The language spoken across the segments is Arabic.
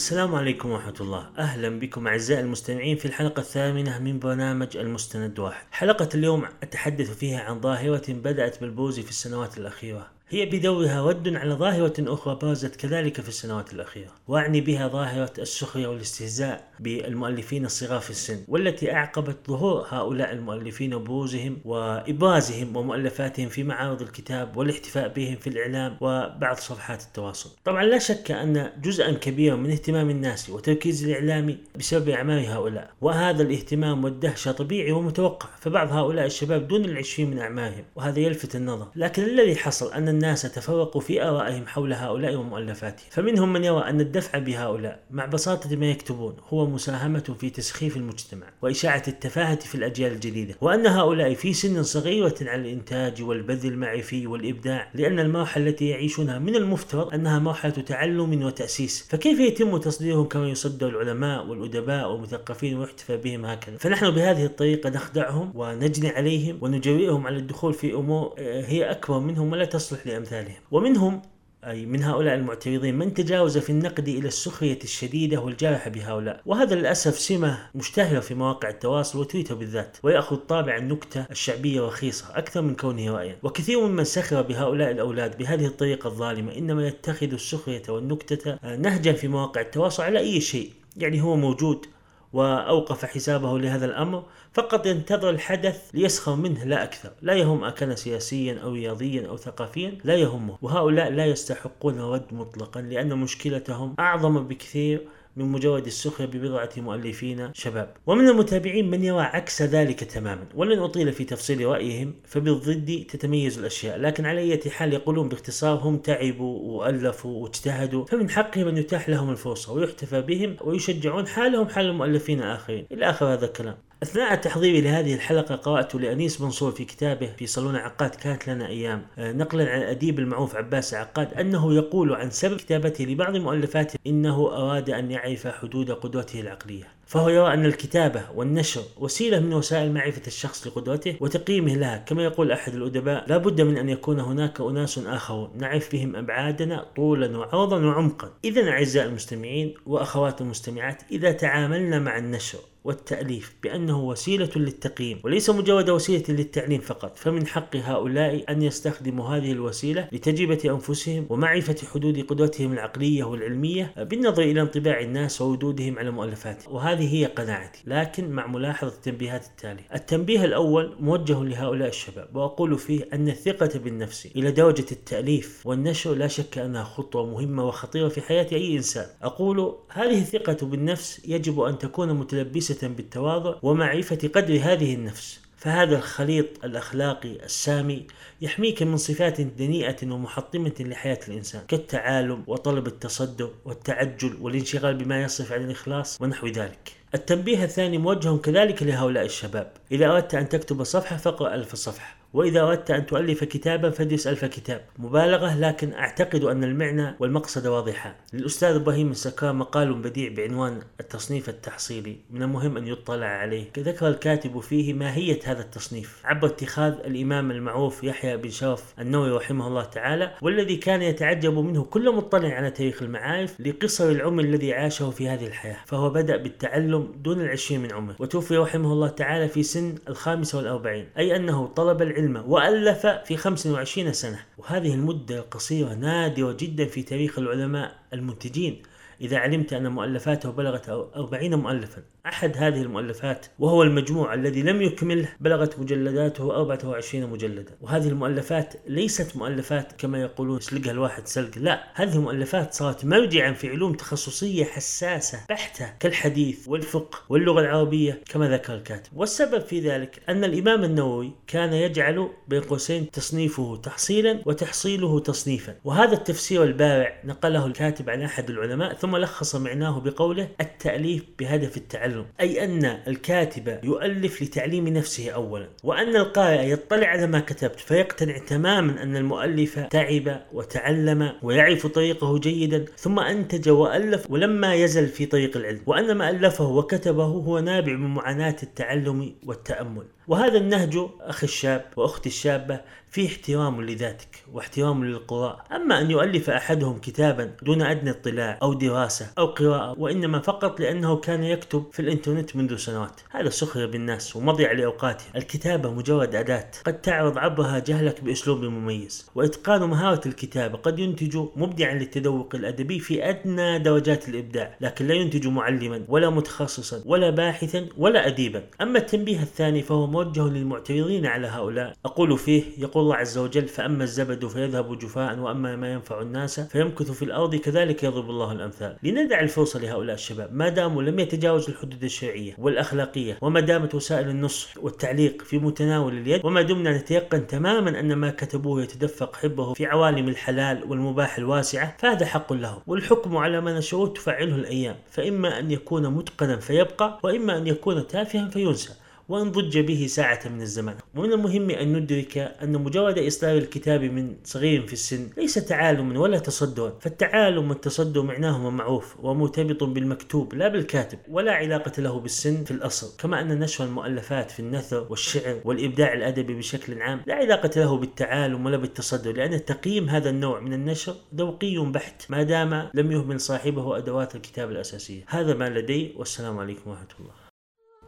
السلام عليكم ورحمة الله. أهلا بكم أعزائي المستمعين في الحلقة الثامنة من برنامج المستند واحد. حلقة اليوم أتحدث فيها عن ظاهرة بدأت بالبوز في السنوات الأخيرة. هي بدورها رد على ظاهرة أخرى برزت كذلك في السنوات الأخيرة. وأعني بها ظاهرة السخرية والاستهزاء بالمؤلفين الصغار في السن والتي أعقبت ظهور هؤلاء المؤلفين وبروزهم وإبرازهم ومؤلفاتهم في معارض الكتاب والاحتفاء بهم في الإعلام وبعض صفحات التواصل. طبعا لا شك أن جزءا كبيرا من اهتمام الناس وتركيز الإعلامي بسبب أعمال هؤلاء وهذا الاهتمام والدهشة طبيعي ومتوقع فبعض هؤلاء الشباب دون العشرين من أعمارهم وهذا يلفت النظر. لكن الذي حصل أن الناس تفرقوا في آرائهم حول هؤلاء ومؤلفاتهم. فمنهم من يرى أن الدفع بهؤلاء مع بساطة ما يكتبون هو مساهمة في تسخيف المجتمع وإشاعة التفاهة في الأجيال الجديدة وأن هؤلاء في سن صغيرة على الإنتاج والبذل المعرفي والإبداع لأن المرحلة التي يعيشونها من المفترض أنها مرحلة تعلم وتأسيس. فكيف يتم تصديرهم كما يصدر العلماء والأدباء والمثقفين ويحتفى بهم هكذا؟ فنحن بهذه الطريقة نخدعهم ونجني عليهم ونجرئهم على الدخول في أمور آه، هي أكبر منهم ولا تصلح لأمثالهم. ومنهم أي من هؤلاء المعترضين من تجاوز في النقد إلى السخرية الشديدة والجارحة بهؤلاء. وهذا للأسف سمة مشتهرة في مواقع التواصل وتويتر بالذات ويأخذ طابع النكتة الشعبية رخيصة أكثر من كونه رأيا. وكثير ممن سخر بهؤلاء الأولاد بهذه الطريقة الظالمة إنما يتخذ السخرية والنكتة نهجا في مواقع التواصل على أي شيء يعني هو موجود وأوقف حسابه لهذا الأمر فقط ينتظر الحدث ليسخر منه لا أكثر. لا يهم أكان سياسيا أو رياضيا أو ثقافيا لا يهمه. وهؤلاء لا يستحقون الرد مطلقا لأن مشكلتهم أعظم بكثير من مجرد السخرية ببضعة مؤلفين شباب. ومن المتابعين من يرى عكس ذلك تماما ولن أطيل في تفصيل رأيهم فبالضد تتميز الأشياء. لكن على أي حال يقولون باختصار هم تعبوا وألفوا واجتهدوا فمن حقهم أن يتاح لهم الفرصة ويحتفى بهم ويشجعون حالهم حال المؤلفين الآخرين. إلى آخر هذا الكلام. أثناء تحضيري لهذه الحلقة قرأت لأنيس منصور في كتابه في صالون عقاد كانت لنا أيام آه، نقلا عن الأديب المعروف عباس عقاد أنه يقول عن سبب كتابته لبعض مؤلفاته إنه أراد أن يعرف حدود قدرته العقلية. فهو يرى أن الكتابة والنشر وسيلة من وسائل معرفة الشخص لقدرته وتقييمه لها كما يقول أحد الأدباء لا بد من أن يكون هناك أناس آخرون نعرف بهم أبعادنا طولا وعرضا وعمقا. إذا أعزائي المستمعين وأخوات المستمعات إذا تعاملنا مع النشر والتأليف بأنه وسيلة للتقييم وليس مجرد وسيلة للتعليم فقط فمن حق هؤلاء أن يستخدموا هذه الوسيلة لتجربة أنفسهم ومعرفة حدود قدرتهم العقلية والعلمية بالنظر إلى انطباع الناس وردودهم على مؤلفاتهم. وهذه هي قناعتي لكن مع ملاحظة التنبيهات التالية. التنبيه الأول موجه لهؤلاء الشباب وأقول فيه أن الثقة بالنفس إلى درجة التأليف والنشر لا شك أنها خطوة مهمة وخطيرة في حياة أي إنسان. أقول هذه الثقة بالنفس يجب أن تكون متلبسة بالتواضع ومعرفة قدر هذه النفس. فهذا الخليط الأخلاقي السامي يحميك من صفات دنيئة ومحطمة لحياة الإنسان كالتعالم وطلب التصدر والتعجل والانشغال بما يصرف عن الإخلاص ونحو ذلك. التنبيه الثاني موجه كذلك لهؤلاء الشباب. إذا أردت أن تكتب صفحة فاقرأ ألف صفحة. وإذا أردت أن تؤلف كتابا فادرس ألف كتاب مبالغة لكن أعتقد أن المعنى والمقصد واضحان للأستاذ إبراهيم السكار مقال بديع بعنوان التصنيف التحصيلي. من المهم أن يطلع عليه. ذكر الكاتب فيه ماهية هذا التصنيف. عبر اتخاذ الإمام المعروف يحيى بن شرف النووي رحمه الله تعالى والذي كان يتعجب منه كل مطلع على تاريخ المعارف لقصر العمر الذي عاشه في هذه الحياة. فهو بدأ بالتعلم دون العشرين من عمره. وتوفي رحمه الله تعالى في سن الخامسة والأربعين. أي أنه طلب العلم العلم وألف في 25 سنة. وهذه المدة القصيرة نادرة جدا في تاريخ العلماء المنتجين. إذا علمت أن مؤلفاته بلغت أربعين مؤلفا أحد هذه المؤلفات وهو المجموع الذي لم يكمله بلغت مجلداته 24 مجلدا. وهذه المؤلفات ليست مؤلفات كما يقولون سلقها الواحد سلق. لا هذه المؤلفات صارت مرجعا في علوم تخصصية حساسة بحتة كالحديث والفقه واللغة العربية كما ذكر الكاتب. والسبب في ذلك أن الإمام النووي كان يجعل بين قوسين تصنيفه تحصيلا وتحصيله تصنيفا. وهذا التفسير البارع نقله الكاتب عن أحد العلماء ثم لخص معناه بقوله التأليف بهدف التعلم أي أن الكاتب يؤلف لتعليم نفسه أولا وأن القارئ يطلع على ما كتبت فيقتنع تماما أن المؤلف تعب وتعلم ويعرف طريقه جيدا ثم أنتج وألف ولما يزل في طريق العلم وأن ما ألفه وكتبه هو نابع من معاناة التعلم والتأمل. وهذا النهج أخي الشاب وأختي الشابة في احترام لذاتك واحترام للقراء أما أن يؤلف أحدهم كتابا دون أدنى اطلاع أو دراسة أو قراءة وإنما فقط لأنه كان يكتب في الإنترنت منذ سنوات. هذا سخرية بالناس ومضيع لأوقاتهم. الكتابة مجرد أداة قد تعرض عبرها جهلك بأسلوب مميز وإتقان مهارة الكتابة قد ينتج مبدعا للتذوق الأدبي في أدنى درجات الإبداع لكن لا ينتج معلما ولا متخصصا ولا باحثا ولا أديبا. أما التنبيه الثاني فهو موجه للمعترضين على هؤلاء. أقول فيه يقول الله عز وجل فأما الزبد فيذهب جفاء وأما ما ينفع الناس فيمكث في الأرض كذلك يضرب الله الأمثال. لندع الفرصة لهؤلاء الشباب. ما داموا لم يتجاوزوا الحدود الشرعية والأخلاقية وما دامت وسائل النصح والتعليق في متناول اليد وما دمنا نتيقن تماما أن ما كتبوه يتدفق حبه في عوالم الحلال والمباح الواسعة فهذا حق لهم. والحكم على ما نشروه تفعله الأيام. فإما أن يكون متقنا فيبقى وإما أن يكون تافها فينسى. وإن ضج به ساعة من الزمان ومن المهم أن ندرك أن مجرد إصدار الكتاب من صغير في السن ليس تعالما ولا تصدرا فالتعالم والتصدر معناهما معروف ومرتبط بالمكتوب لا بالكاتب ولا علاقة له بالسن في الأصل. كما أن نشر المؤلفات في النثر والشعر والإبداع الأدبي بشكل عام لا علاقة له بالتعالم ولا بالتصدر لأن تقييم هذا النوع من النشر ذوقي بحت ما دام لم يهمل صاحبه أدوات الكتاب الأساسية. هذا ما لدي والسلام عليكم ورحمة الله.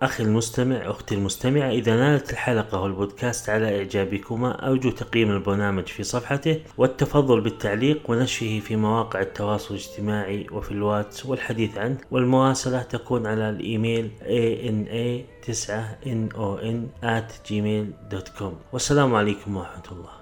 أخي المستمع أختي المستمعة إذا نالت الحلقة والبودكاست على إعجابكما أرجو تقييم البرنامج في صفحته والتفضل بالتعليق ونشره في مواقع التواصل الاجتماعي وفي الواتس والحديث عنه والمراسلة تكون على الإيميل ana 9 non at gmail.com والسلام عليكم ورحمة الله.